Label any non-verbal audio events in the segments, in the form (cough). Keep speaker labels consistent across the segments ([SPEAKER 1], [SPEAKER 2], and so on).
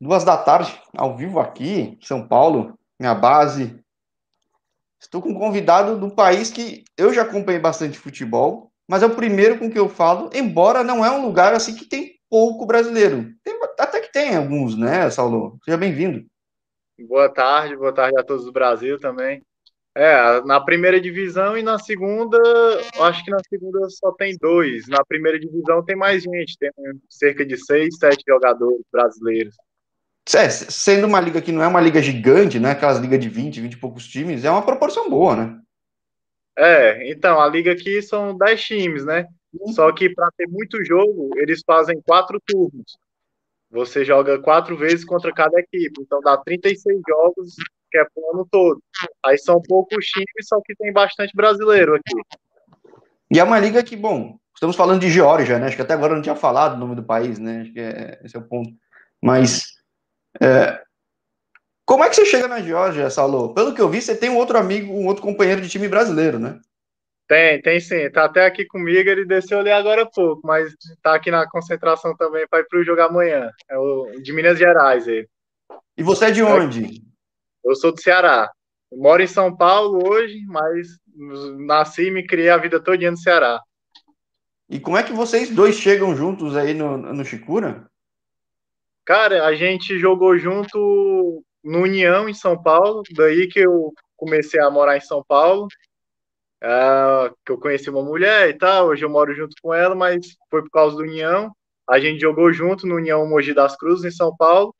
[SPEAKER 1] duas da tarde, ao vivo aqui, São Paulo, minha base. Estou com um convidado do país que eu já acompanhei bastante futebol, mas é o primeiro com que eu falo, embora não é um lugar assim que tem pouco brasileiro. Tem, até que tem alguns, né, Saulo? Seja bem-vindo.
[SPEAKER 2] Boa tarde, boa tarde a todos do Brasil também. É, na primeira divisão e na segunda, acho que na segunda só tem dois. Na primeira divisão tem mais gente, tem cerca de seis, sete jogadores brasileiros.
[SPEAKER 1] É, sendo uma liga que não é uma liga gigante, né? Aquelas ligas de 20, 20 e poucos times, é uma proporção boa, né?
[SPEAKER 2] É, então, a liga aqui são 10 times, né? Uhum. Só que para ter muito jogo, eles fazem quatro turnos. Você joga quatro vezes contra cada equipe, então dá 36 jogos que é pro ano todo. Aí são poucos times, só que tem bastante brasileiro aqui.
[SPEAKER 1] E é uma liga que, bom, estamos falando de Geórgia, né? Acho que até agora eu não tinha falado o nome do país, né? Acho que é, esse é o ponto. Mas é, como é que você chega na Geórgia, Saulo? Pelo que eu vi, você tem um outro amigo, um outro companheiro de time brasileiro, né?
[SPEAKER 2] Tem, tem sim. Tá até aqui comigo, ele desceu ali agora há pouco, mas tá aqui na concentração também para ir pro jogo amanhã. É o de Minas Gerais aí.
[SPEAKER 1] E você é de onde?
[SPEAKER 2] Eu sou do Ceará. Eu moro em São Paulo hoje, mas nasci e me criei a vida toda no Ceará.
[SPEAKER 1] E como é que vocês dois chegam juntos aí no, no Chicura?
[SPEAKER 2] Cara, a gente jogou junto no União, em São Paulo, daí que eu comecei a morar em São Paulo, uh, que eu conheci uma mulher e tal, hoje eu moro junto com ela, mas foi por causa do União. A gente jogou junto no União Mogi das Cruzes, em São Paulo,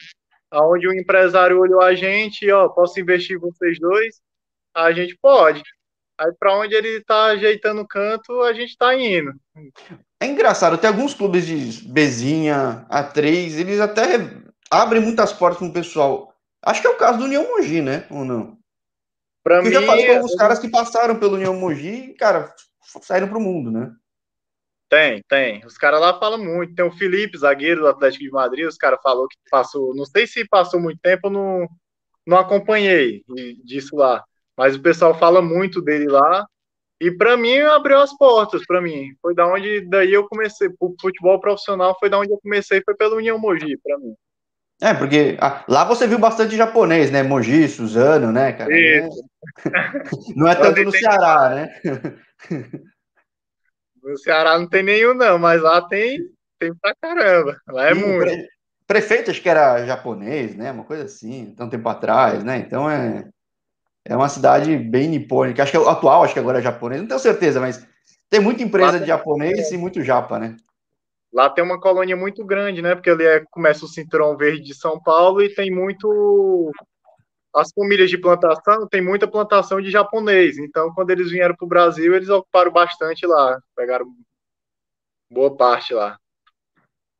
[SPEAKER 2] aonde o empresário olhou a gente, ó, posso investir vocês dois? A gente pode. Aí para onde ele tá ajeitando o canto, a gente tá indo.
[SPEAKER 1] É engraçado, tem alguns clubes de Bezinha, A3, eles até abrem muitas portas para o pessoal. Acho que é o caso do União Mogi, né? Ou não? Pra mim, eu já falei com alguns caras que passaram pelo União Mogi e, cara, saíram pro mundo, né?
[SPEAKER 2] Tem, tem. Os caras lá falam muito. Tem o Felipe, zagueiro do Atlético de Madrid, os caras falou que passou, não sei se passou muito tempo, eu não, não acompanhei disso lá. Mas o pessoal fala muito dele lá. E para mim abriu as portas para mim. Foi da onde daí eu comecei, o futebol profissional foi da onde eu comecei, foi pelo União Mogi para mim.
[SPEAKER 1] É, porque ah, lá você viu bastante japonês, né? Mogi, Suzano, né, cara? Isso. Não é (laughs) tanto no Ceará, né? (laughs)
[SPEAKER 2] No Ceará não tem nenhum, não, mas lá tem, tem pra caramba. Lá é Sim, muito. Pre...
[SPEAKER 1] Prefeito, acho que era japonês, né? Uma coisa assim, tão tempo atrás, né? Então é, é uma cidade bem nipônica. Acho que é atual, acho que agora é japonês, não tenho certeza, mas tem muita empresa de japonês e muito japa, né?
[SPEAKER 2] Lá tem uma colônia muito grande, né? Porque ali é, começa o cinturão verde de São Paulo e tem muito. As famílias de plantação tem muita plantação de japonês. Então, quando eles vieram para o Brasil, eles ocuparam bastante lá. Pegaram boa parte lá.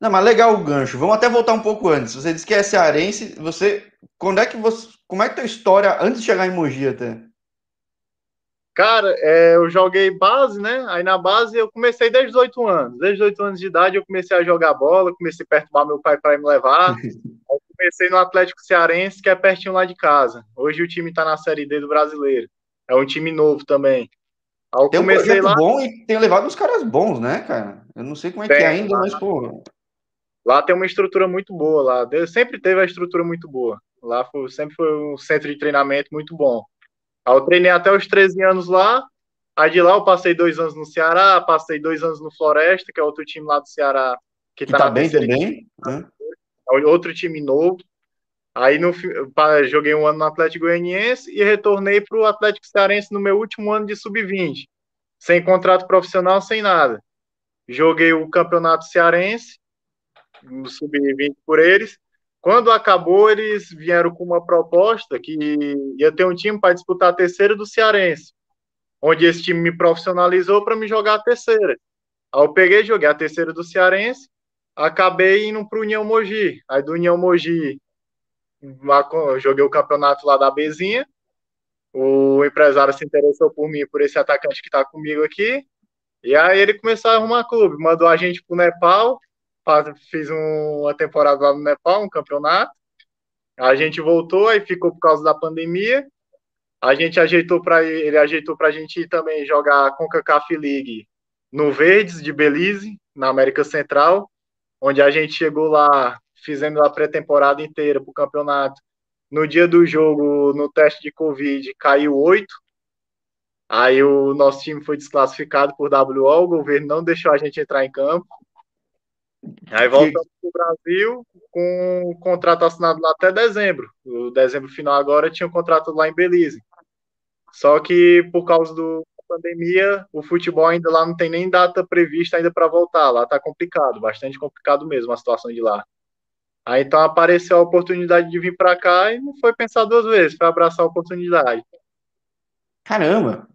[SPEAKER 1] Não, mas legal o gancho. Vamos até voltar um pouco antes. Você disse que é cearense. Você. Quando é que você. Como é que é a história antes de chegar em Mogi até?
[SPEAKER 2] Cara, é, eu joguei base, né? Aí na base eu comecei desde os 8 anos. Desde os 8 anos de idade eu comecei a jogar bola, comecei a perturbar meu pai para me levar. (laughs) eu comecei no Atlético Cearense, que é pertinho lá de casa. Hoje o time tá na Série D do Brasileiro. É um time novo também.
[SPEAKER 1] Aí eu tem comecei um lá bom e tem levado uns caras bons, né, cara? Eu não sei como é tem, que é ainda, mas pô.
[SPEAKER 2] Lá tem uma estrutura muito boa lá. Sempre teve a estrutura muito boa. Lá foi, sempre foi um centro de treinamento muito bom. Aí eu treinei até os 13 anos lá. Aí de lá eu passei dois anos no Ceará, passei dois anos no Floresta, que é outro time lá do Ceará
[SPEAKER 1] que, que tá, tá bem também. Né?
[SPEAKER 2] É outro time novo. Aí no, joguei um ano no Atlético Goianiense e retornei para o Atlético Cearense no meu último ano de sub-20, sem contrato profissional, sem nada. Joguei o Campeonato Cearense, no sub-20 por eles, quando acabou, eles vieram com uma proposta que ia ter um time para disputar a terceira do Cearense, onde esse time me profissionalizou para me jogar a terceira. Aí eu peguei, joguei a terceira do Cearense, acabei indo para o União Mogi. Aí do União Mogi, joguei o campeonato lá da Bezinha. O empresário se interessou por mim, por esse atacante que está comigo aqui. E aí ele começou a arrumar clube, mandou a gente para o Nepal, fiz uma temporada lá no Nepal, um campeonato. A gente voltou, aí ficou por causa da pandemia. A gente ajeitou para ele ajeitou para a gente ir também jogar a CONCACAF League no Verdes de Belize, na América Central, onde a gente chegou lá, fizemos a pré-temporada inteira para o campeonato. No dia do jogo, no teste de Covid, caiu oito. Aí o nosso time foi desclassificado por WO, o governo não deixou a gente entrar em campo. Aí voltamos para o Brasil com o contrato assinado lá até dezembro. O dezembro final agora tinha um contrato lá em Belize. Só que por causa do pandemia, o futebol ainda lá não tem nem data prevista ainda para voltar. Lá tá complicado, bastante complicado mesmo a situação de lá. Aí então apareceu a oportunidade de vir para cá e não foi pensar duas vezes, foi abraçar a oportunidade.
[SPEAKER 1] Caramba!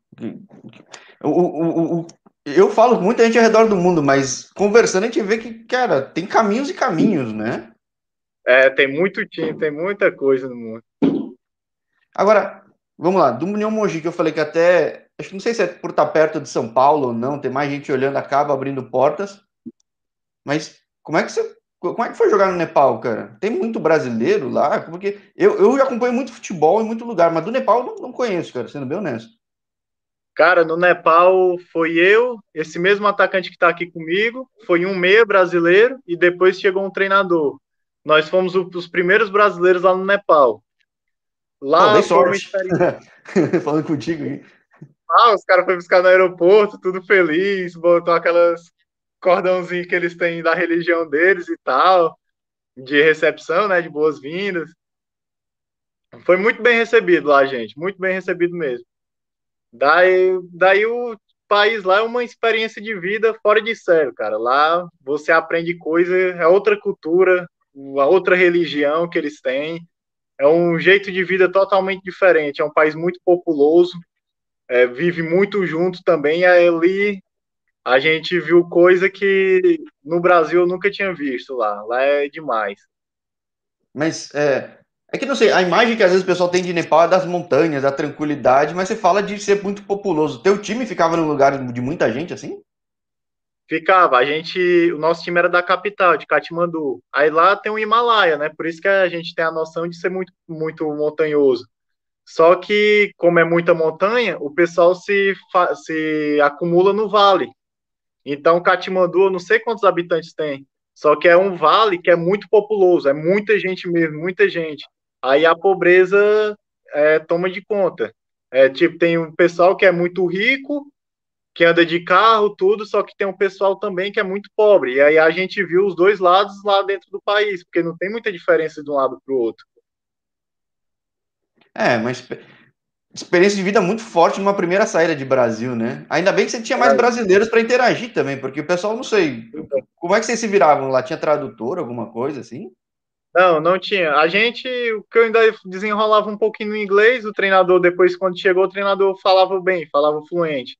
[SPEAKER 1] O, o, o, eu falo com muita gente ao redor do mundo, mas conversando a gente vê que, cara, tem caminhos e caminhos, né?
[SPEAKER 2] É, tem muito time, tem muita coisa no mundo.
[SPEAKER 1] Agora, vamos lá, do União Mogi, que eu falei que até. Acho que não sei se é por estar perto de São Paulo ou não, tem mais gente olhando, acaba abrindo portas. Mas como é que você. Como é que foi jogar no Nepal, cara? Tem muito brasileiro lá? Porque eu, eu já acompanho muito futebol em muito lugar, mas do Nepal eu não, não conheço, cara, sendo bem honesto.
[SPEAKER 2] Cara, no Nepal foi eu, esse mesmo atacante que está aqui comigo, foi um meia brasileiro e depois chegou um treinador. Nós fomos os primeiros brasileiros lá no Nepal.
[SPEAKER 1] Lá sorte. (laughs) Falando contigo aí.
[SPEAKER 2] Ah, os caras foram buscar no aeroporto, tudo feliz, botou aquelas cordãozinhos que eles têm da religião deles e tal, de recepção, né, de boas-vindas. Foi muito bem recebido lá, gente, muito bem recebido mesmo. Daí, daí o país lá é uma experiência de vida fora de sério, cara. Lá você aprende coisa, é outra cultura, uma outra religião que eles têm. É um jeito de vida totalmente diferente. É um país muito populoso, é, vive muito junto também. E ali a gente viu coisa que no Brasil eu nunca tinha visto lá. Lá é demais.
[SPEAKER 1] Mas é, é que não sei, a imagem que às vezes o pessoal tem de Nepal é das montanhas, da tranquilidade, mas você fala de ser muito populoso. Teu time ficava num lugar de muita gente assim?
[SPEAKER 2] Ficava, a gente, o nosso time era da capital, de Katmandu. Aí lá tem o Himalaia, né? Por isso que a gente tem a noção de ser muito, muito montanhoso. Só que, como é muita montanha, o pessoal se, se acumula no vale. Então, Katmandu, eu não sei quantos habitantes tem, só que é um vale que é muito populoso, é muita gente mesmo, muita gente aí a pobreza é, toma de conta. É, tipo, tem um pessoal que é muito rico, que anda de carro, tudo, só que tem um pessoal também que é muito pobre. E aí a gente viu os dois lados lá dentro do país, porque não tem muita diferença de um lado para o outro.
[SPEAKER 1] É, mas experiência de vida muito forte numa primeira saída de Brasil, né? Ainda bem que você tinha mais é. brasileiros para interagir também, porque o pessoal, não sei, como é que vocês se viravam lá? Tinha tradutor, alguma coisa assim?
[SPEAKER 2] Não, não tinha. A gente, o que eu ainda desenrolava um pouquinho no inglês, o treinador, depois, quando chegou, o treinador falava bem, falava fluente.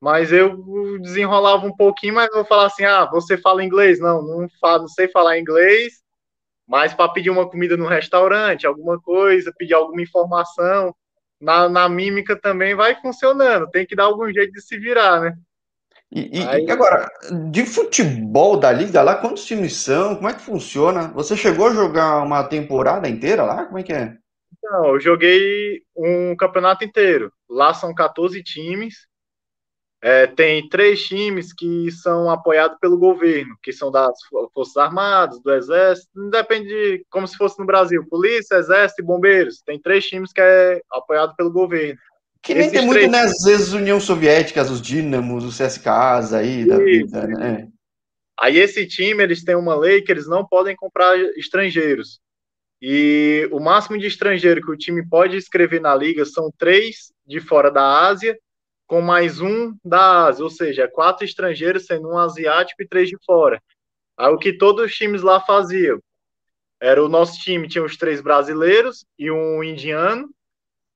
[SPEAKER 2] Mas eu desenrolava um pouquinho, mas vou falar assim: ah, você fala inglês? Não, não, falo, não sei falar inglês, mas para pedir uma comida no restaurante, alguma coisa, pedir alguma informação, na, na mímica também vai funcionando, tem que dar algum jeito de se virar, né?
[SPEAKER 1] E, e, Aí... agora, de futebol da liga lá, quantos times são? Como é que funciona? Você chegou a jogar uma temporada inteira lá? Como é que é?
[SPEAKER 2] Não, eu joguei um campeonato inteiro. Lá são 14 times. É, tem três times que são apoiados pelo governo, que são das Forças Armadas, do Exército, depende de como se fosse no Brasil, Polícia, Exército e Bombeiros. Tem três times que é apoiado pelo governo.
[SPEAKER 1] Que nem tem muito, né, às vezes, União Soviética, os Dínamos, os CSKs aí da vida, né?
[SPEAKER 2] Aí esse time, eles têm uma lei que eles não podem comprar estrangeiros. E o máximo de estrangeiro que o time pode escrever na liga são três de fora da Ásia, com mais um da Ásia, ou seja, quatro estrangeiros, sendo um asiático e três de fora. Aí o que todos os times lá faziam? Era o nosso time, tinha os três brasileiros e um indiano,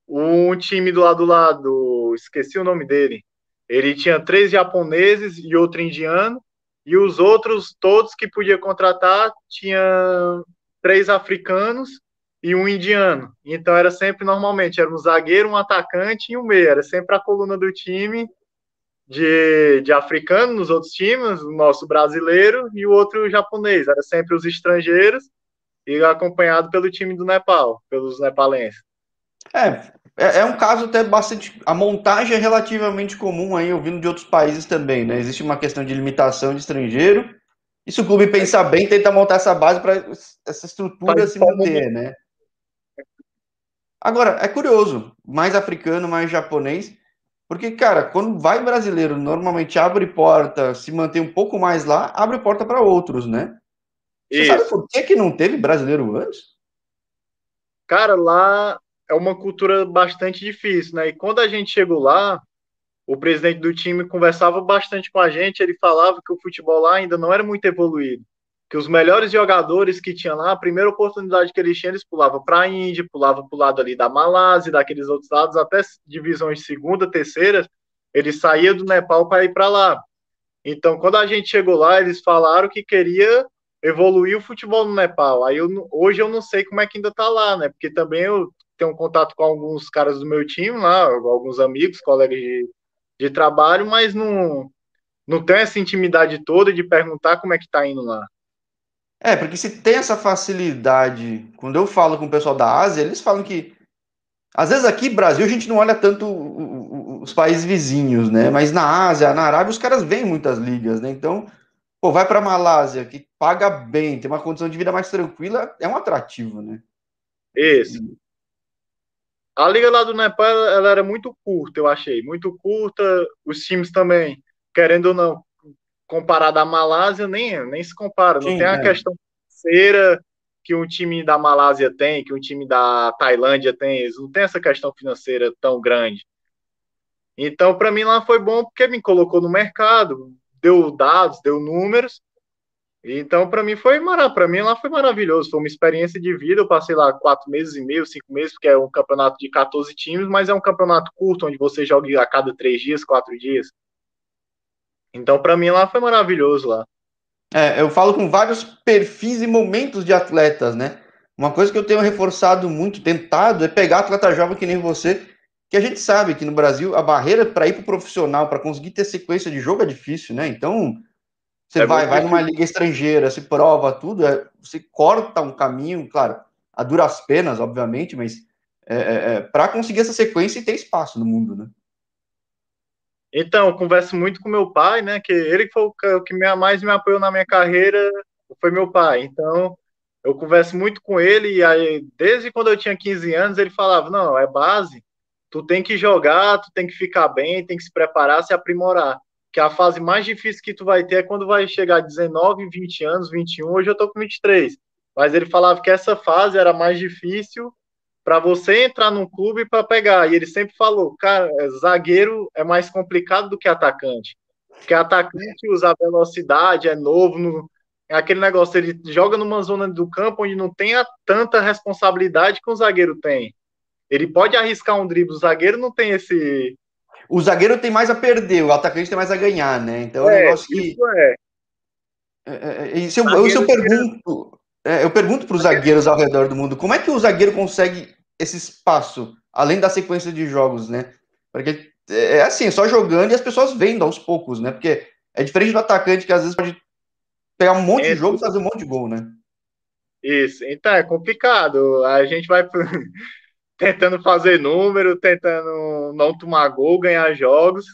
[SPEAKER 2] um time do lado do lado, esqueci o nome dele. Ele tinha três japoneses e outro indiano, e os outros, todos que podia contratar, tinha três africanos e um indiano. Então era sempre normalmente, era um zagueiro, um atacante e um meia. Era sempre a coluna do time de, de africano nos outros times, o nosso brasileiro e o outro japonês. Era sempre os estrangeiros e acompanhado pelo time do Nepal, pelos nepalenses.
[SPEAKER 1] É, é, é, um caso até bastante. A montagem é relativamente comum aí, ouvindo de outros países também, né? Existe uma questão de limitação de estrangeiro E se o clube pensar bem, tenta montar essa base para essa estrutura se manter, né? Agora, é curioso, mais africano, mais japonês, porque, cara, quando vai brasileiro, normalmente abre porta, se mantém um pouco mais lá, abre porta para outros, né? Você Isso. sabe por que, que não teve brasileiro antes?
[SPEAKER 2] Cara, lá é uma cultura bastante difícil, né? E quando a gente chegou lá, o presidente do time conversava bastante com a gente, ele falava que o futebol lá ainda não era muito evoluído, que os melhores jogadores que tinha lá, a primeira oportunidade que eles tinham, eles pulavam para a Índia, pulavam para o lado ali da Malásia, daqueles outros lados, até divisões segunda, terceira, eles saíam do Nepal para ir para lá. Então, quando a gente chegou lá, eles falaram que queria evoluir o futebol no Nepal. Aí eu, hoje eu não sei como é que ainda está lá, né? Porque também eu tenho um contato com alguns caras do meu time lá, alguns amigos, colegas de, de trabalho, mas não, não tem essa intimidade toda de perguntar como é que tá indo lá.
[SPEAKER 1] É, porque se tem essa facilidade, quando eu falo com o pessoal da Ásia, eles falam que às vezes aqui Brasil a gente não olha tanto os países vizinhos, né? Mas na Ásia, na Arábia, os caras veem muitas ligas, né? Então, pô, vai para Malásia, que paga bem, tem uma condição de vida mais tranquila, é um atrativo, né?
[SPEAKER 2] Isso. A liga lá do Nepal, ela era muito curta, eu achei. Muito curta. Os times também, querendo ou não, comparado à Malásia, nem, nem se compara. Não Sim, tem a é. questão financeira que um time da Malásia tem, que um time da Tailândia tem. Eles não tem essa questão financeira tão grande. Então, para mim lá foi bom porque me colocou no mercado, deu dados, deu números, então, para mim foi para mim lá foi maravilhoso, foi uma experiência de vida. Eu passei lá quatro meses e meio, cinco meses, porque é um campeonato de 14 times, mas é um campeonato curto, onde você joga a cada três dias, quatro dias. Então, para mim lá foi maravilhoso lá.
[SPEAKER 1] É, eu falo com vários perfis e momentos de atletas, né? Uma coisa que eu tenho reforçado muito, tentado, é pegar atleta jovem que nem você, que a gente sabe que no Brasil a barreira para ir para o profissional, para conseguir ter sequência de jogo é difícil, né? Então, você é vai, vai numa liga estrangeira, se prova tudo, é, você corta um caminho, claro, a duras penas, obviamente, mas é, é, é para conseguir essa sequência e ter espaço no mundo, né?
[SPEAKER 2] Então, eu converso muito com meu pai, né? Que ele foi o que mais me apoiou na minha carreira, foi meu pai. Então, eu converso muito com ele e aí, desde quando eu tinha 15 anos, ele falava: "Não, é base. Tu tem que jogar, tu tem que ficar bem, tem que se preparar, se aprimorar" que a fase mais difícil que tu vai ter é quando vai chegar a 19, 20 anos, 21, hoje eu tô com 23. Mas ele falava que essa fase era mais difícil para você entrar num clube para pegar. E ele sempre falou, cara, zagueiro é mais complicado do que atacante. Porque atacante usa velocidade, é novo, no, é aquele negócio, ele joga numa zona do campo onde não tem tanta responsabilidade que um zagueiro tem. Ele pode arriscar um drible, o zagueiro não tem esse
[SPEAKER 1] o zagueiro tem mais a perder, o atacante tem mais a ganhar, né? Então é, um é, negócio que. Isso é. é, é, é se eu, eu pergunto, é, eu pergunto para os zagueiros ao redor do mundo, como é que o zagueiro consegue esse espaço, além da sequência de jogos, né? Porque é assim, só jogando e as pessoas vendo aos poucos, né? Porque é diferente do atacante que às vezes pode pegar um monte de jogo e fazer um monte de gol, né?
[SPEAKER 2] Isso, então é complicado. A gente vai tentando fazer número, tentando não tomar gol, ganhar jogos.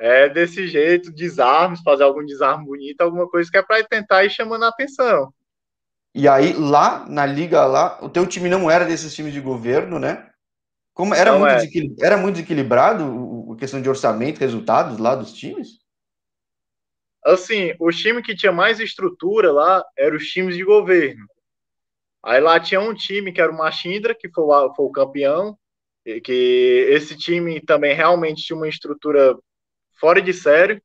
[SPEAKER 2] É desse jeito, desarmes, fazer algum desarme bonito, alguma coisa que é para tentar ir chamando a atenção.
[SPEAKER 1] E aí, lá na liga, lá, o teu time não era desses times de governo, né? Como era, muito, é. era muito desequilibrado a questão de orçamento, resultados lá dos times?
[SPEAKER 2] Assim, o time que tinha mais estrutura lá eram os times de governo. Aí lá tinha um time que era o Machindra, que foi foi o campeão, que esse time também realmente tinha uma estrutura fora de série.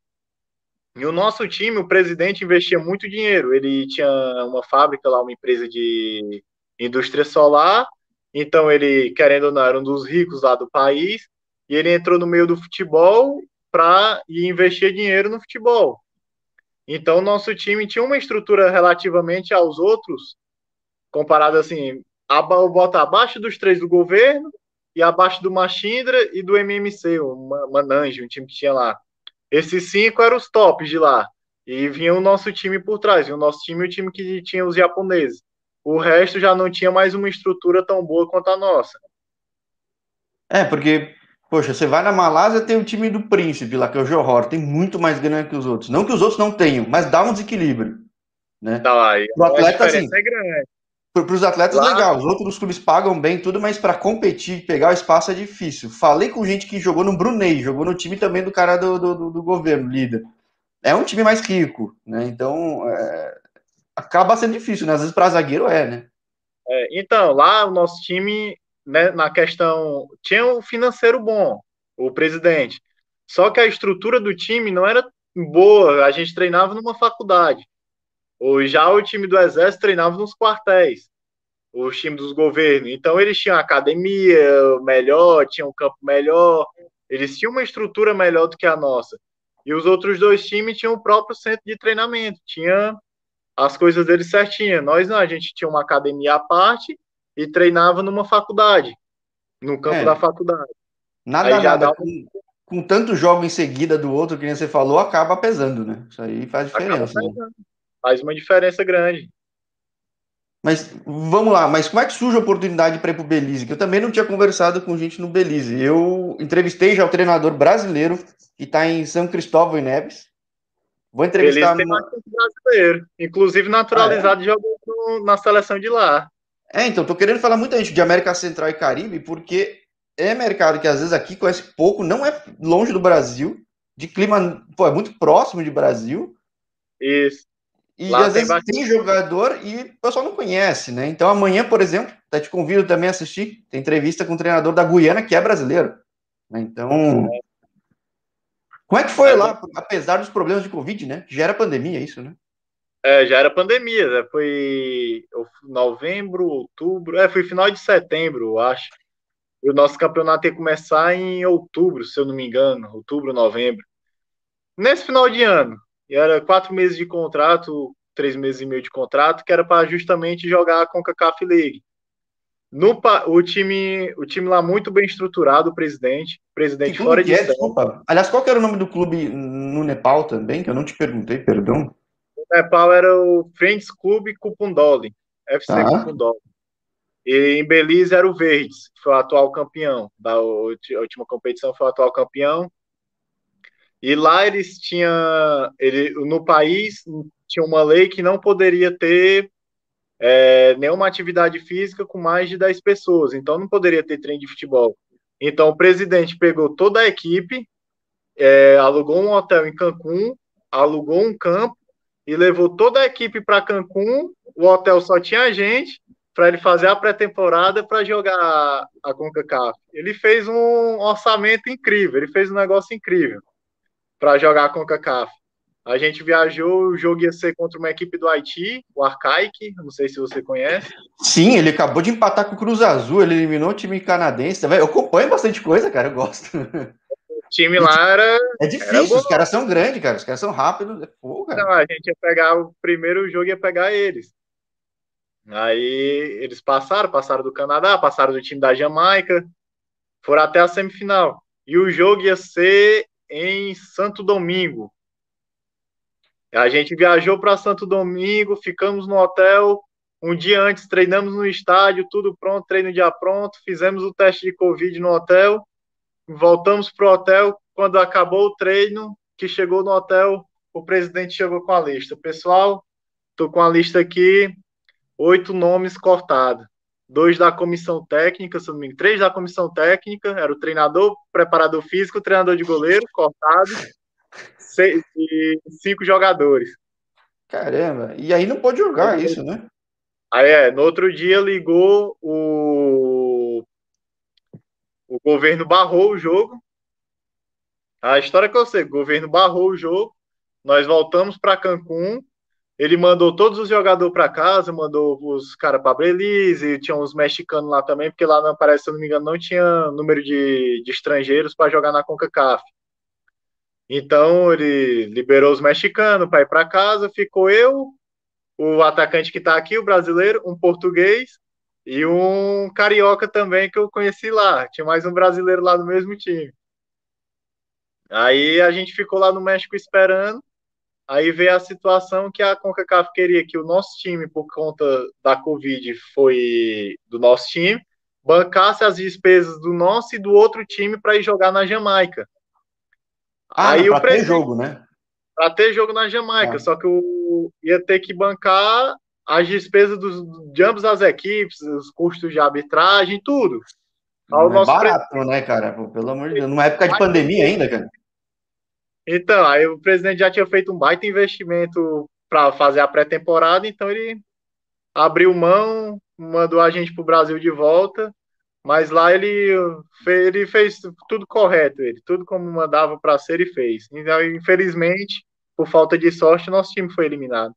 [SPEAKER 2] E o nosso time, o presidente investia muito dinheiro. Ele tinha uma fábrica lá, uma empresa de indústria solar. Então ele, querendo ou não, era um dos ricos lá do país. E ele entrou no meio do futebol para investir dinheiro no futebol. Então nosso time tinha uma estrutura relativamente aos outros comparado assim, eu boto abaixo dos três do governo e abaixo do Machindra e do MMC, o Manange, um time que tinha lá. Esses cinco eram os tops de lá. E vinha o nosso time por trás, e o nosso time o time que tinha os japoneses. O resto já não tinha mais uma estrutura tão boa quanto a nossa.
[SPEAKER 1] É, porque, poxa, você vai na Malásia, tem o time do Príncipe lá, que é o Johor, tem muito mais grana que os outros. Não que os outros não tenham, mas dá um desequilíbrio. Né?
[SPEAKER 2] Tá,
[SPEAKER 1] o atleta, assim,
[SPEAKER 2] é grande.
[SPEAKER 1] Para os atletas, Lá... legal. Os outros clubes pagam bem tudo, mas para competir, pegar o espaço é difícil. Falei com gente que jogou no Brunei, jogou no time também do cara do, do, do governo, líder. É um time mais rico, né? Então, é... acaba sendo difícil, né? Às vezes para zagueiro é, né?
[SPEAKER 2] É, então, lá o nosso time, né, na questão, tinha um financeiro bom, o presidente. Só que a estrutura do time não era boa. A gente treinava numa faculdade. Ou já o time do Exército treinava nos quartéis, os times dos governos. Então eles tinham academia melhor, tinham um campo melhor, eles tinham uma estrutura melhor do que a nossa. E os outros dois times tinham o próprio centro de treinamento, tinha as coisas deles certinhas. Nós não, a gente tinha uma academia à parte e treinava numa faculdade, no campo é. da faculdade.
[SPEAKER 1] Nada, Aí nada. Com, com tanto jogo em seguida do outro, que nem você falou, acaba pesando, né? Isso aí faz diferença. Né?
[SPEAKER 2] Faz uma diferença grande.
[SPEAKER 1] Mas vamos lá, mas como é que surge a oportunidade para ir para o Belize? Que eu também não tinha conversado com gente no Belize. Eu entrevistei já o treinador brasileiro que está em São Cristóvão e Neves. Vou entrevistar.
[SPEAKER 2] Belize tem brasileiro, inclusive naturalizado ah, é? jogou na seleção de lá.
[SPEAKER 1] É, então, tô querendo falar muita gente de América Central e Caribe, porque é mercado que às vezes aqui conhece pouco, não é longe do Brasil, de clima, pô, é muito próximo de Brasil.
[SPEAKER 2] Isso.
[SPEAKER 1] E Lá às vezes bastante... tem jogador e o pessoal não conhece, né? Então amanhã, por exemplo, até te convido também a assistir, tem entrevista com o treinador da Guiana, que é brasileiro. Né? Então, como é que foi é, lá, apesar dos problemas de Covid, né? Já era pandemia isso, né?
[SPEAKER 2] É, já era pandemia, né? foi novembro, outubro, é, foi final de setembro, eu acho. E o nosso campeonato ia começar em outubro, se eu não me engano, outubro, novembro. Nesse final de ano, e era quatro meses de contrato, três meses e meio de contrato, que era para justamente jogar com a CACAF League. No, o, time, o time lá muito bem estruturado, o presidente, presidente fora de é,
[SPEAKER 1] Aliás, qual era o nome do clube no Nepal também, que eu não te perguntei, perdão?
[SPEAKER 2] Nepal era o Friends Club Kupundoli, FC tá. Kupundoli. E em Belize era o Verdes, que foi o atual campeão da última competição, foi o atual campeão. E lá eles tinham, ele, no país tinha uma lei que não poderia ter é, nenhuma atividade física com mais de 10 pessoas, então não poderia ter treino de futebol. Então o presidente pegou toda a equipe, é, alugou um hotel em Cancún, alugou um campo e levou toda a equipe para Cancún. O hotel só tinha gente para ele fazer a pré-temporada para jogar a CONCACAF. Ele fez um orçamento incrível, ele fez um negócio incrível para jogar a CONCACAF. A gente viajou, o jogo ia ser contra uma equipe do Haiti, o Arcaic, não sei se você conhece.
[SPEAKER 1] Sim, ele acabou de empatar com o Cruz Azul, ele eliminou o time canadense. Eu acompanho bastante coisa, cara, eu gosto
[SPEAKER 2] time lá era.
[SPEAKER 1] É difícil, era os caras são grandes, cara. Os caras são rápidos. É Pô,
[SPEAKER 2] Não, a gente ia pegar o primeiro jogo ia pegar eles. Aí eles passaram, passaram do Canadá, passaram do time da Jamaica, foram até a semifinal. E o jogo ia ser em Santo Domingo. A gente viajou para Santo Domingo, ficamos no hotel. Um dia antes, treinamos no estádio, tudo pronto, treino dia pronto. Fizemos o teste de Covid no hotel voltamos para o hotel. Quando acabou o treino, que chegou no hotel, o presidente chegou com a lista. Pessoal, estou com a lista aqui, oito nomes cortados. Dois da comissão técnica, se não me engano, três da comissão técnica, era o treinador, preparador físico, treinador de goleiro, cortado, (laughs) seis, e cinco jogadores.
[SPEAKER 1] Caramba, e aí não pode jogar isso, né?
[SPEAKER 2] Aí é, no outro dia ligou o o governo barrou o jogo. A história que eu sei, o governo barrou o jogo. Nós voltamos para Cancún. Ele mandou todos os jogadores para casa, mandou os caras para Belize, tinha uns mexicanos lá também, porque lá, não, parece, se eu não me engano, não tinha número de, de estrangeiros para jogar na CONCACAF. Então ele liberou os mexicanos para ir para casa, ficou eu, o atacante que está aqui, o brasileiro, um português e um carioca também que eu conheci lá. Tinha mais um brasileiro lá no mesmo time. Aí a gente ficou lá no México esperando. Aí veio a situação que a CONCACAF queria que o nosso time, por conta da Covid, foi do nosso time, bancasse as despesas do nosso e do outro time para ir jogar na Jamaica.
[SPEAKER 1] Ah, aí o presidente... jogo, né?
[SPEAKER 2] para ter jogo na Jamaica, ah. só que o ia ter que bancar as despesas dos, de ambas as equipes, os custos de arbitragem, tudo.
[SPEAKER 1] Não é barato, né, cara? Pelo amor de Deus, numa época de pandemia ainda, cara.
[SPEAKER 2] Então, aí o presidente já tinha feito um baita investimento para fazer a pré-temporada, então ele abriu mão, mandou a gente para o Brasil de volta, mas lá ele, ele fez tudo correto, ele tudo como mandava para ser e fez. Então, infelizmente, por falta de sorte, nosso time foi eliminado.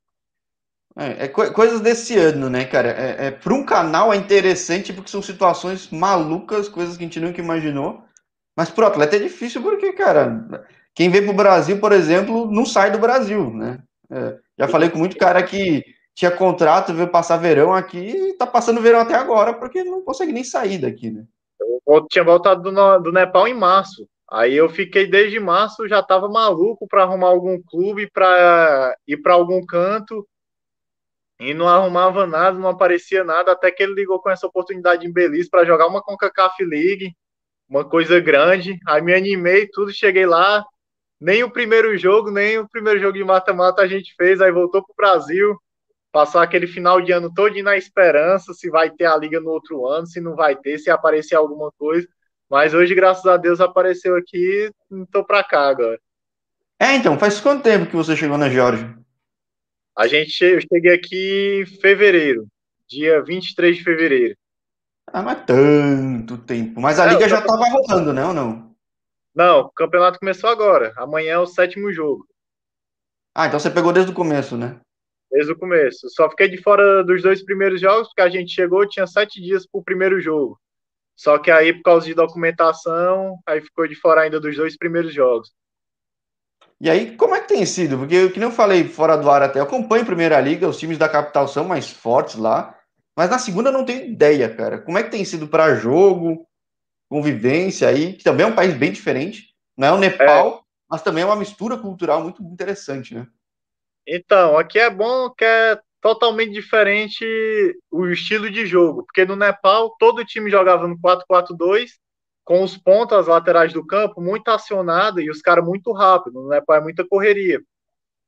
[SPEAKER 1] É, é co coisas desse ano, né, cara? É, é para um canal é interessante porque são situações malucas, coisas que a gente nunca imaginou. Mas pro atleta é difícil porque, cara, quem vem pro Brasil, por exemplo, não sai do Brasil, né? É, já falei com muito cara que tinha contrato, veio passar verão aqui e tá passando verão até agora porque não consegue nem sair daqui, né?
[SPEAKER 2] Eu tinha voltado do, do Nepal em março. Aí eu fiquei desde março, já tava maluco para arrumar algum clube, para ir para algum canto e não arrumava nada, não aparecia nada, até que ele ligou com essa oportunidade em Belize para jogar uma CONCACAF League, uma coisa grande. Aí me animei, tudo, cheguei lá. Nem o primeiro jogo, nem o primeiro jogo de mata-mata a gente fez, aí voltou pro Brasil, passar aquele final de ano todo na esperança se vai ter a liga no outro ano, se não vai ter, se aparecer alguma coisa. Mas hoje, graças a Deus, apareceu aqui, estou para cá agora.
[SPEAKER 1] É, então, faz quanto tempo que você chegou na Georgia?
[SPEAKER 2] A gente, eu cheguei aqui em fevereiro, dia 23 de fevereiro.
[SPEAKER 1] Ah, mas tanto tempo. Mas a é, liga já estava rolando, né, ou não?
[SPEAKER 2] Não, o campeonato começou agora. Amanhã é o sétimo jogo.
[SPEAKER 1] Ah, então você pegou desde o começo, né?
[SPEAKER 2] Desde o começo. Só fiquei de fora dos dois primeiros jogos, porque a gente chegou, tinha sete dias para o primeiro jogo. Só que aí, por causa de documentação, aí ficou de fora ainda dos dois primeiros jogos.
[SPEAKER 1] E aí, como é que tem sido? Porque, que nem eu falei fora do ar até, eu acompanho a Primeira Liga, os times da capital são mais fortes lá, mas na segunda eu não tenho ideia, cara. Como é que tem sido para jogo, convivência aí, que também é um país bem diferente, não é o Nepal, é. mas também é uma mistura cultural muito interessante, né?
[SPEAKER 2] Então, aqui é bom que é totalmente diferente o estilo de jogo, porque no Nepal todo time jogava no 4-4-2 com os pontas laterais do campo muito acionado e os caras muito rápido, no Nepal é muita correria.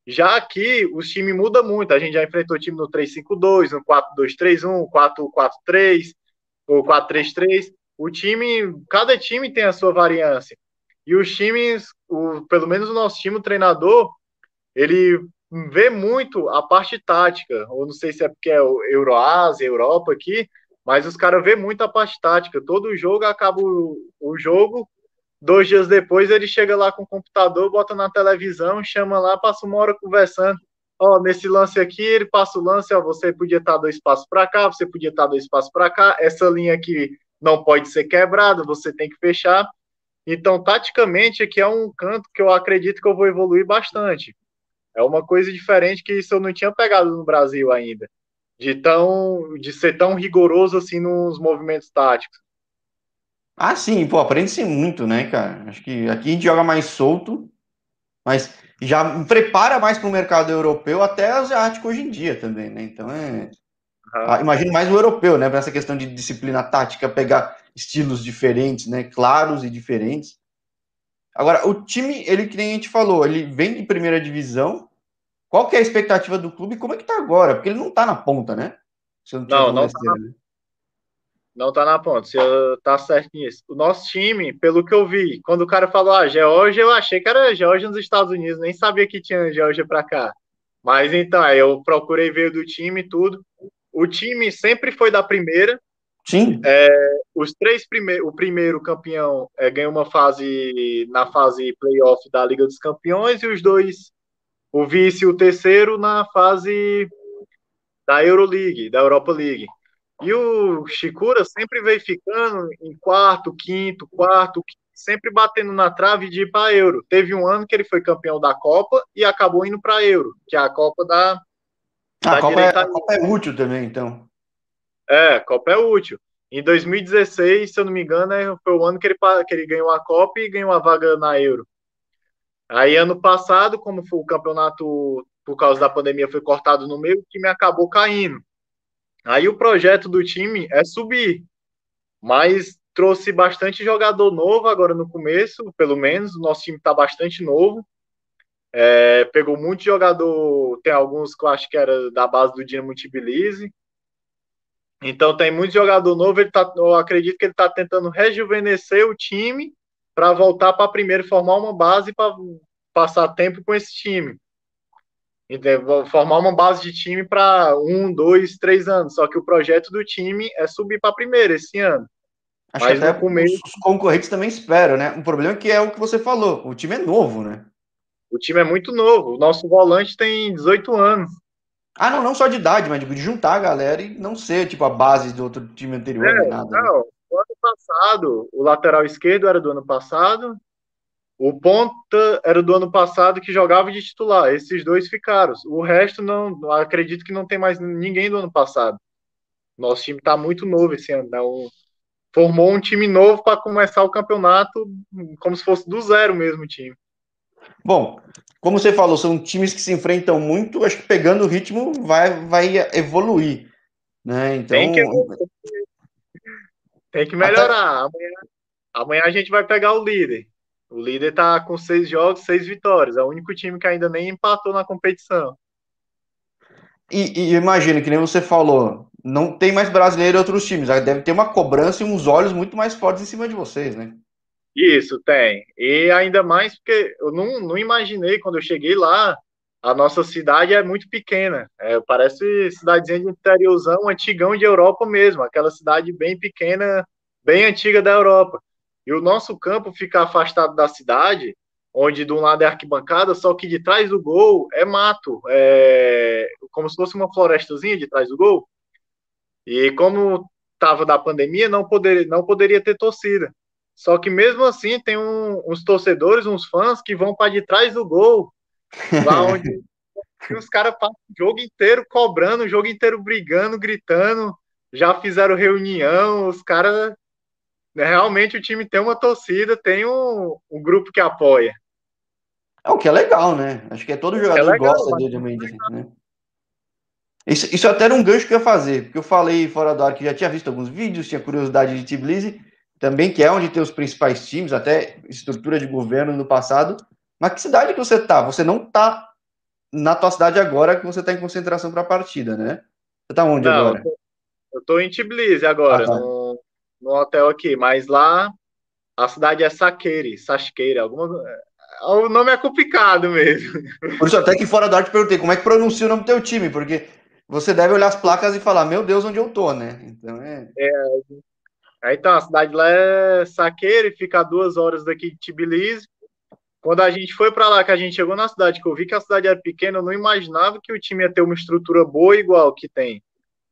[SPEAKER 2] Já aqui, os times mudam muito. A gente já enfrentou time no 3-5-2, no 4-2-3-1, 4-4-3, ou 4-3-3. O time, cada time tem a sua variância. E os times, o, pelo menos o nosso time, o treinador, ele vê muito a parte tática. Ou não sei se é porque é Euroásia, Europa aqui, mas os caras vê muito a parte tática. Todo jogo acaba o, o, jogo, dois dias depois ele chega lá com o computador, bota na televisão, chama lá, passa uma hora conversando. Ó, nesse lance aqui, ele passa o lance, ó, você podia estar dois passos para cá, você podia estar dois passos para cá, essa linha aqui não pode ser quebrada, você tem que fechar. Então, taticamente, aqui é um canto que eu acredito que eu vou evoluir bastante. É uma coisa diferente que isso eu não tinha pegado no Brasil ainda de tão de ser tão rigoroso assim nos movimentos táticos.
[SPEAKER 1] Ah, sim, pô, aprende-se muito, né, cara? Acho que aqui a gente joga mais solto, mas já prepara mais para o mercado europeu, até asiático hoje em dia também, né? Então é. Uhum. Imagino mais o europeu, né? Para essa questão de disciplina tática, pegar estilos diferentes, né? Claros e diferentes. Agora, o time, ele que nem a gente falou, ele vem de primeira divisão, qual que é a expectativa do clube como é que tá agora? Porque ele não tá na ponta, né?
[SPEAKER 2] não, não, não tá, na... Né? não tá na ponta, você tá certo nisso. O nosso time, pelo que eu vi, quando o cara falou, ah, Geórgia, eu achei que era Geórgia nos Estados Unidos, nem sabia que tinha Geórgia para cá. Mas então, aí eu procurei ver do time e tudo. O time sempre foi da primeira.
[SPEAKER 1] Sim.
[SPEAKER 2] É, os três primeiros, o primeiro campeão é, ganhou uma fase na fase playoff da Liga dos Campeões e os dois o vice o terceiro na fase da Euroleague, da Europa League. E o Chicura sempre veio ficando em quarto, quinto, quarto, sempre batendo na trave de ir para Euro. Teve um ano que ele foi campeão da Copa e acabou indo para Euro, que é a Copa da.
[SPEAKER 1] Ah, da a, Copa é, a Copa é útil também, então.
[SPEAKER 2] É, a Copa é útil. Em 2016, se eu não me engano, é, foi o ano que ele, que ele ganhou a Copa e ganhou a vaga na Euro. Aí, ano passado, como foi o campeonato, por causa da pandemia, foi cortado no meio, o time acabou caindo. Aí, o projeto do time é subir, mas trouxe bastante jogador novo agora no começo, pelo menos. O nosso time está bastante novo. É, pegou muito jogador, tem alguns que eu acho que era da base do Dinamo Tbilisi. Então tem muito jogador novo, ele tá, eu acredito que ele está tentando rejuvenescer o time para voltar para primeiro formar uma base para passar tempo com esse time. Então, formar uma base de time para um, dois, três anos. Só que o projeto do time é subir para primeiro esse ano.
[SPEAKER 1] Acho Mas que até começo... os concorrentes também esperam, né? O problema é que é o que você falou, o time é novo, né?
[SPEAKER 2] O time é muito novo. O nosso volante tem 18 anos.
[SPEAKER 1] Ah, não, não só de idade, mas de juntar a galera e não ser tipo a base do outro time anterior, é, nada. Né? Não,
[SPEAKER 2] né? o ano passado, o lateral esquerdo era do ano passado, o ponta era do ano passado que jogava de titular. Esses dois ficaram. O resto não, acredito que não tem mais ninguém do ano passado. Nosso time está muito novo esse ano. Não, formou um time novo para começar o campeonato como se fosse do zero mesmo o time.
[SPEAKER 1] Bom, como você falou, são times que se enfrentam muito, acho que pegando o ritmo vai, vai evoluir. Né? Então...
[SPEAKER 2] Tem, que, tem que melhorar. Até... Amanhã, amanhã a gente vai pegar o líder. O líder está com seis jogos, seis vitórias. É o único time que ainda nem empatou na competição.
[SPEAKER 1] E, e imagina, que nem você falou, não tem mais brasileiro em outros times. Deve ter uma cobrança e uns olhos muito mais fortes em cima de vocês, né?
[SPEAKER 2] Isso, tem. E ainda mais porque eu não, não imaginei quando eu cheguei lá, a nossa cidade é muito pequena. É, parece cidadezinha de interiorzão, antigão de Europa mesmo, aquela cidade bem pequena, bem antiga da Europa. E o nosso campo fica afastado da cidade, onde de um lado é arquibancada, só que de trás do gol é mato, é como se fosse uma florestazinha de trás do gol. E como estava da pandemia, não, poder, não poderia ter torcida. Só que mesmo assim tem um, uns torcedores, uns fãs que vão para de trás do gol, lá (laughs) onde os caras passam o jogo inteiro cobrando, o jogo inteiro brigando, gritando, já fizeram reunião, os caras né, realmente o time tem uma torcida, tem um, um grupo que apoia.
[SPEAKER 1] É o que é legal, né? Acho que é todo é jogador é legal, gosta de Mendes, né? Isso, isso até era um gancho que eu ia fazer, porque eu falei fora do ar que já tinha visto alguns vídeos, tinha curiosidade de Tbilisi, também que é onde tem os principais times, até estrutura de governo no passado. Mas que cidade que você tá? Você não tá na tua cidade agora que você tá em concentração para a partida, né? Você tá onde não, agora?
[SPEAKER 2] Eu tô em Tbilisi agora, ah, tá. no, no, hotel aqui, mas lá a cidade é Saqueire, Sasqueira, alguma o nome é complicado mesmo.
[SPEAKER 1] Por isso até que fora do ar te perguntei como é que pronuncia o nome do teu time, porque você deve olhar as placas e falar, meu Deus, onde eu tô, né? Então é.
[SPEAKER 2] É, então, a cidade lá é Saqueira e fica a duas horas daqui de Tbilisi. Quando a gente foi para lá, que a gente chegou na cidade, que eu vi que a cidade era pequena, eu não imaginava que o time ia ter uma estrutura boa igual que tem.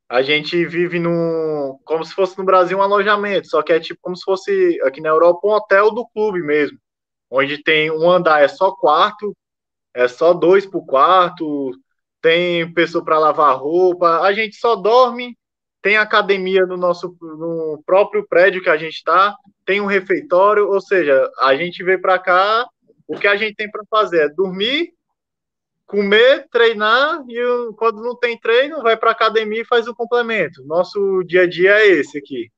[SPEAKER 2] A gente vive num. como se fosse no Brasil um alojamento, só que é tipo como se fosse aqui na Europa um hotel do clube mesmo. Onde tem um andar, é só quarto, é só dois por quarto, tem pessoa para lavar roupa, a gente só dorme tem academia no nosso no próprio prédio que a gente está, tem um refeitório, ou seja, a gente veio para cá, o que a gente tem para fazer é dormir, comer, treinar e quando não tem treino, vai para academia e faz o complemento. Nosso dia a dia é esse aqui.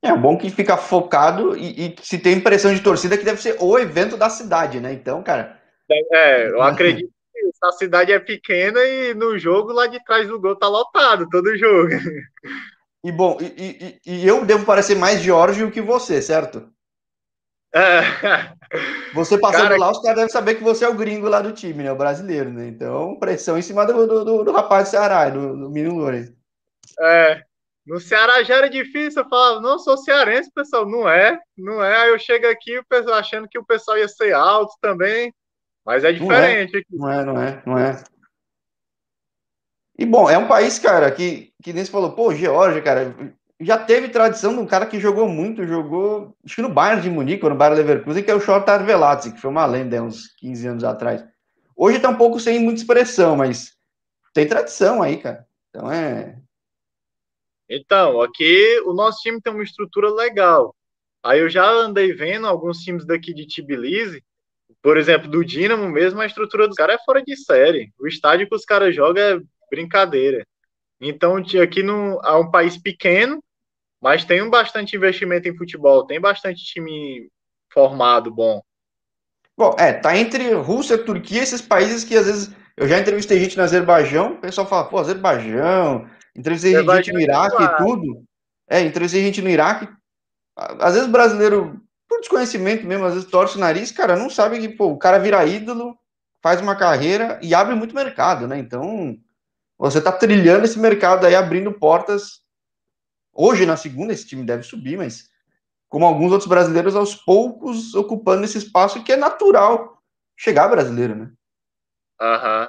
[SPEAKER 1] É bom que fica focado e, e se tem impressão de torcida que deve ser o evento da cidade, né? Então, cara.
[SPEAKER 2] É, eu acredito que a cidade é pequena e no jogo lá de trás do gol tá lotado todo jogo.
[SPEAKER 1] E bom, e, e, e eu devo parecer mais Jorge que você, certo? É. Você passando cara, lá, os caras devem saber que você é o gringo lá do time, né? O brasileiro, né? Então, pressão em cima do, do, do, do rapaz do Ceará, do, do Menino Lourenço.
[SPEAKER 2] É. No Ceará já era difícil, eu falava, não, sou cearense, pessoal. Não é, não é. Aí eu chego aqui, o pessoal achando que o pessoal ia ser alto também. Mas é diferente.
[SPEAKER 1] Não é, não é, não é. Não é. E bom, é um país, cara, que, que nem se falou, pô, Geórgia, cara, já teve tradição de um cara que jogou muito, jogou, acho que no Bayern de Munique, ou no Bayern Leverkusen, que é o Short Arveladze, que foi uma lenda uns 15 anos atrás. Hoje tá um pouco sem muita expressão, mas tem tradição aí, cara. Então é.
[SPEAKER 2] Então, aqui o nosso time tem uma estrutura legal. Aí eu já andei vendo alguns times daqui de Tbilisi, por exemplo, do Dinamo mesmo, a estrutura dos caras é fora de série. O estádio que os caras jogam é brincadeira. Então, aqui no, é um país pequeno, mas tem um bastante investimento em futebol, tem bastante time formado bom.
[SPEAKER 1] Bom, é, tá entre Rússia, Turquia, esses países que às vezes eu já entrevistei gente no Azerbaijão, o pessoal fala, pô, Azerbaijão, entrevistei gente no Iraque e tudo. É, entrevistei gente no Iraque. Às vezes brasileiro, por desconhecimento mesmo, às vezes torce o nariz, cara, não sabe que, pô, o cara vira ídolo, faz uma carreira e abre muito mercado, né? Então, você tá trilhando esse mercado aí, abrindo portas. Hoje, na segunda, esse time deve subir, mas como alguns outros brasileiros, aos poucos ocupando esse espaço que é natural chegar brasileiro, né?
[SPEAKER 2] Aham.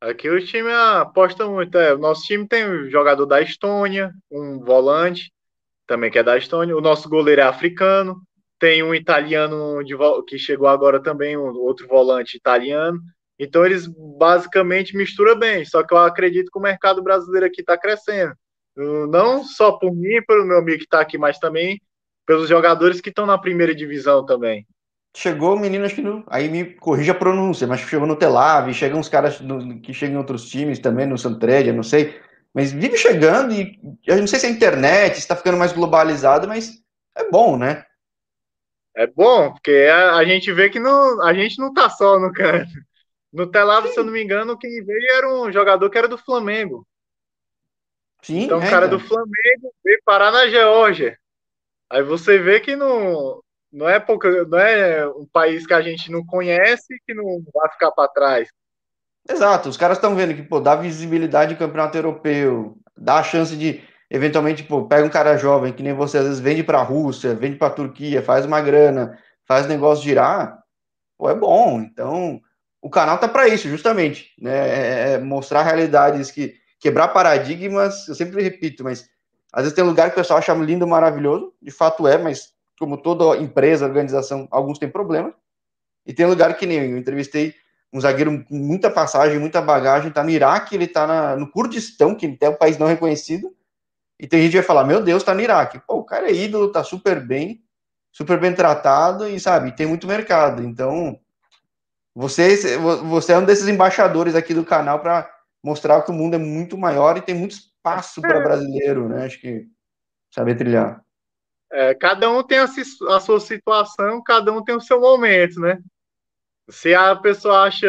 [SPEAKER 2] Aqui o time aposta muito. É, o nosso time tem um jogador da Estônia, um volante, também que é da Estônia. O nosso goleiro é africano. Tem um italiano de, que chegou agora também, um outro volante italiano. Então eles basicamente misturam bem. Só que eu acredito que o mercado brasileiro aqui está crescendo. Não só por mim, pelo meu amigo que está aqui, mas também pelos jogadores que estão na primeira divisão também.
[SPEAKER 1] Chegou o menino, acho que no, aí me corrija a pronúncia, mas chegou no Telave, chegam uns caras no, que chegam em outros times também, no Santrédia, não sei. Mas vive chegando e eu não sei se a internet está ficando mais globalizada, mas é bom, né?
[SPEAKER 2] É bom, porque a, a, gente vê que não, a gente não tá só no canto. No Telave, se eu não me engano, quem veio era um jogador que era do Flamengo. Sim, então, é, o cara então. do Flamengo veio parar na Geórgia. Aí você vê que não, não, é pouca, não é um país que a gente não conhece que não vai ficar para trás.
[SPEAKER 1] Exato, os caras estão vendo que pô, dá visibilidade em campeonato europeu, dá a chance de, eventualmente, pô, pega um cara jovem, que nem você, às vezes vende para a Rússia, vende para a Turquia, faz uma grana, faz o negócio girar, pô, é bom. Então, o canal tá para isso, justamente, né? É, é mostrar realidades que quebrar paradigmas, eu sempre repito, mas às vezes tem lugar que o pessoal acha lindo, maravilhoso, de fato é, mas como toda empresa, organização, alguns têm problemas. E tem lugar que nem eu entrevistei um zagueiro com muita passagem, muita bagagem, tá no Iraque, ele tá na, no Kurdistão, que é um país não reconhecido, e tem gente que vai falar, meu Deus, tá no Iraque. Pô, o cara é ídolo, tá super bem, super bem tratado, e sabe, tem muito mercado. Então, você, você é um desses embaixadores aqui do canal para mostrar que o mundo é muito maior e tem muito espaço para é. brasileiro, né? Acho que saber trilhar.
[SPEAKER 2] É, cada um tem a, a, sua situação, cada um tem o seu momento, né? Se a pessoa acha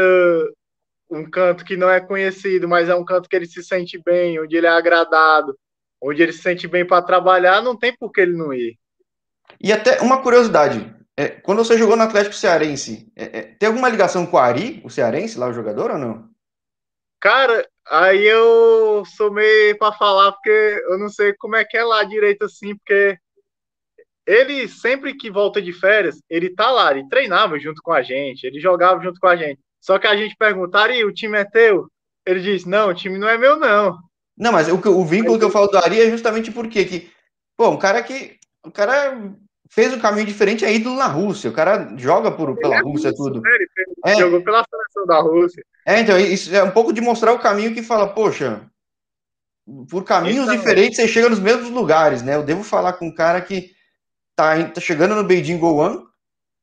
[SPEAKER 2] um canto que não é conhecido, mas é um canto que ele se sente bem, onde ele é agradado, onde ele se sente bem para trabalhar, não tem por que ele não ir.
[SPEAKER 1] E até uma curiosidade, é, quando você jogou no Atlético Cearense, é, é tem alguma ligação com o Ari, o cearense, lá o jogador ou não?
[SPEAKER 2] Cara, aí eu sou meio para falar porque eu não sei como é que é lá direito assim, porque ele sempre que volta de férias, ele tá lá, ele treinava junto com a gente, ele jogava junto com a gente. Só que a gente perguntaria, o time é teu? Ele disse, não, o time não é meu, não.
[SPEAKER 1] Não, mas o, o vínculo que eu falo do Ari é justamente porque que, pô, um cara que, o cara fez um caminho diferente, é ídolo na Rússia, o cara joga por, pela é Rússia, russo, tudo. Né? Ele fez,
[SPEAKER 2] é. jogou pela seleção da Rússia.
[SPEAKER 1] É, então, isso é um pouco de mostrar o caminho que fala, poxa, por caminhos então, diferentes você chega nos mesmos lugares, né? Eu devo falar com um cara que tá, tá chegando no Beijing Goan,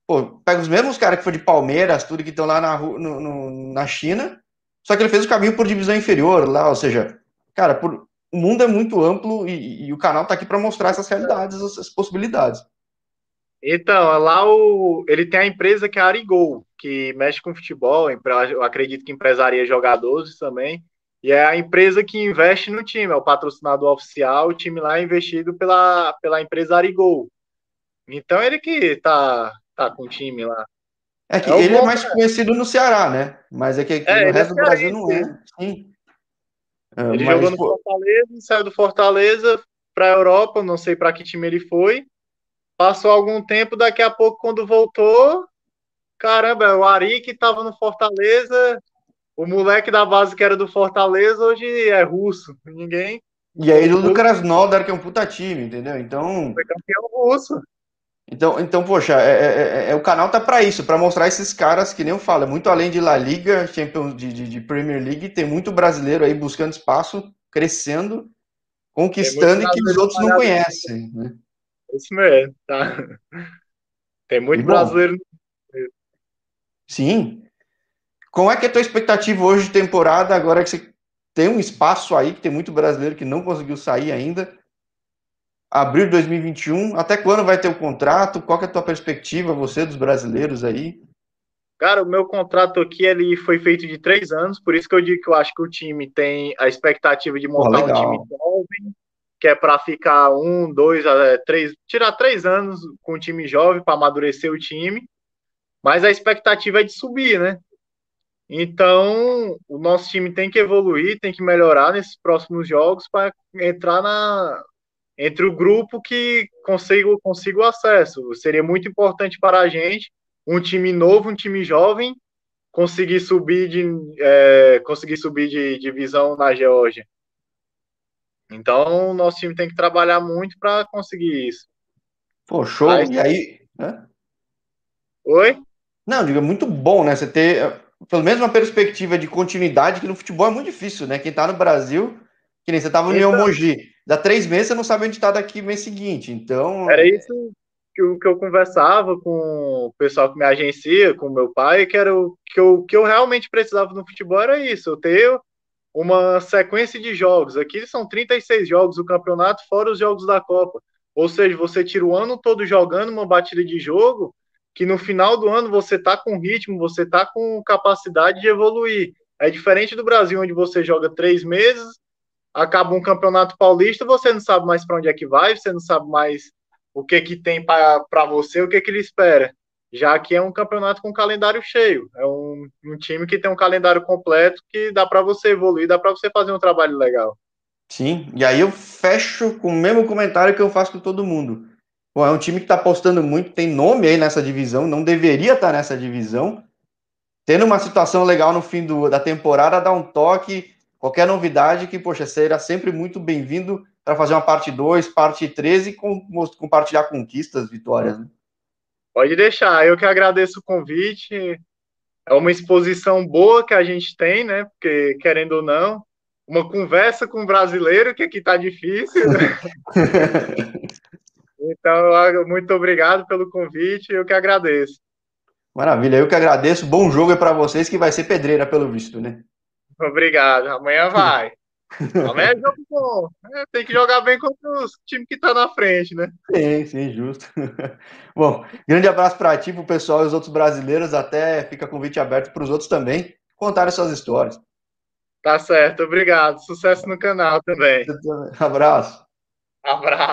[SPEAKER 1] pô, pega os mesmos caras que foi de Palmeiras, tudo que estão lá na, no, no, na China, só que ele fez o caminho por divisão inferior lá, ou seja, cara, por, o mundo é muito amplo e, e o canal tá aqui para mostrar essas realidades, essas possibilidades.
[SPEAKER 2] Então, lá o, ele tem a empresa que é a Arigol, que mexe com futebol, eu acredito que empresaria jogadores também, e é a empresa que investe no time, é o patrocinador oficial, o time lá é investido pela, pela empresa Arigol. Então ele que tá, tá com o time lá.
[SPEAKER 1] É que é ele é mais cara. conhecido no Ceará, né? Mas é que é, no resto do é Brasil não é. Sim.
[SPEAKER 2] É, ele mas, jogou no pô... Fortaleza, saiu do Fortaleza para a Europa, não sei para que time ele foi. Passou algum tempo, daqui a pouco, quando voltou, caramba, o Ari que estava no Fortaleza, o moleque da base que era do Fortaleza, hoje é russo. Ninguém.
[SPEAKER 1] E aí do Krasnodar, que é um puta time, entendeu? Então.
[SPEAKER 2] Foi campeão russo.
[SPEAKER 1] Então, então poxa, é, é, é, é o canal tá para isso, para mostrar esses caras que nem eu falo, é muito além de La Liga, Champions, de, de, de, Premier League, tem muito brasileiro aí buscando espaço, crescendo, conquistando e que os outros não conhecem. Né?
[SPEAKER 2] Isso mesmo, tá. Tem muito brasileiro.
[SPEAKER 1] Sim. Como é que é a tua expectativa hoje de temporada, agora que você tem um espaço aí, que tem muito brasileiro que não conseguiu sair ainda? Abril de 2021, até quando vai ter o contrato? Qual é a tua perspectiva, você, dos brasileiros aí?
[SPEAKER 2] Cara, o meu contrato aqui ele foi feito de três anos, por isso que eu digo que eu acho que o time tem a expectativa de montar oh, um time jovem, que é para ficar um, dois, três, tirar três anos com um time jovem para amadurecer o time. Mas a expectativa é de subir, né? Então, o nosso time tem que evoluir, tem que melhorar nesses próximos jogos para entrar na entre o grupo que consiga, consiga o acesso. Seria muito importante para a gente, um time novo, um time jovem, conseguir subir de, é, conseguir subir de divisão na Geórgia. Então, o nosso time tem que trabalhar muito para conseguir isso.
[SPEAKER 1] Pô, show. E aí?
[SPEAKER 2] Oi?
[SPEAKER 1] Não, diga, muito bom, né? Você ter pelo menos uma perspectiva de continuidade, que no futebol é muito difícil, né? Quem tá no Brasil, que nem você tava no então, Mogi, dá três meses você não sabe onde tá daqui mês seguinte, então...
[SPEAKER 2] Era isso que eu, que eu conversava com o pessoal que me agencia, com meu pai, que era o que eu, que eu realmente precisava no futebol, era isso, eu ter uma sequência de jogos. Aqui são 36 jogos do campeonato, fora os jogos da Copa. Ou seja, você tira o ano todo jogando uma batida de jogo, que no final do ano você tá com ritmo, você tá com capacidade de evoluir. É diferente do Brasil, onde você joga três meses, acaba um campeonato paulista, você não sabe mais para onde é que vai, você não sabe mais o que que tem para você, o que que ele espera. Já que é um campeonato com calendário cheio, é um, um time que tem um calendário completo que dá para você evoluir, dá para você fazer um trabalho legal.
[SPEAKER 1] Sim, e aí eu fecho com o mesmo comentário que eu faço com todo mundo Bom, é um time que está apostando muito, tem nome aí nessa divisão, não deveria estar tá nessa divisão. Tendo uma situação legal no fim do, da temporada, dá um toque, qualquer novidade que, poxa, será sempre muito bem-vindo para fazer uma parte 2, parte 13 e com, compartilhar conquistas, vitórias. Né?
[SPEAKER 2] Pode deixar, eu que agradeço o convite. É uma exposição boa que a gente tem, né? Porque, querendo ou não, uma conversa com um brasileiro, que aqui tá difícil. Né? (laughs) Então, muito obrigado pelo convite, eu que agradeço.
[SPEAKER 1] Maravilha, eu que agradeço. Bom jogo é para vocês, que vai ser pedreira, pelo visto, né?
[SPEAKER 2] Obrigado, amanhã vai. É jogo bom. É, tem que jogar bem contra os times que tá na frente, né?
[SPEAKER 1] Sim, sim, justo. (laughs) bom, grande abraço para ti, para o pessoal e os outros brasileiros. Até fica convite aberto para os outros também contarem suas histórias.
[SPEAKER 2] Tá certo, obrigado. Sucesso no canal também.
[SPEAKER 1] Abraço.
[SPEAKER 2] Abraço.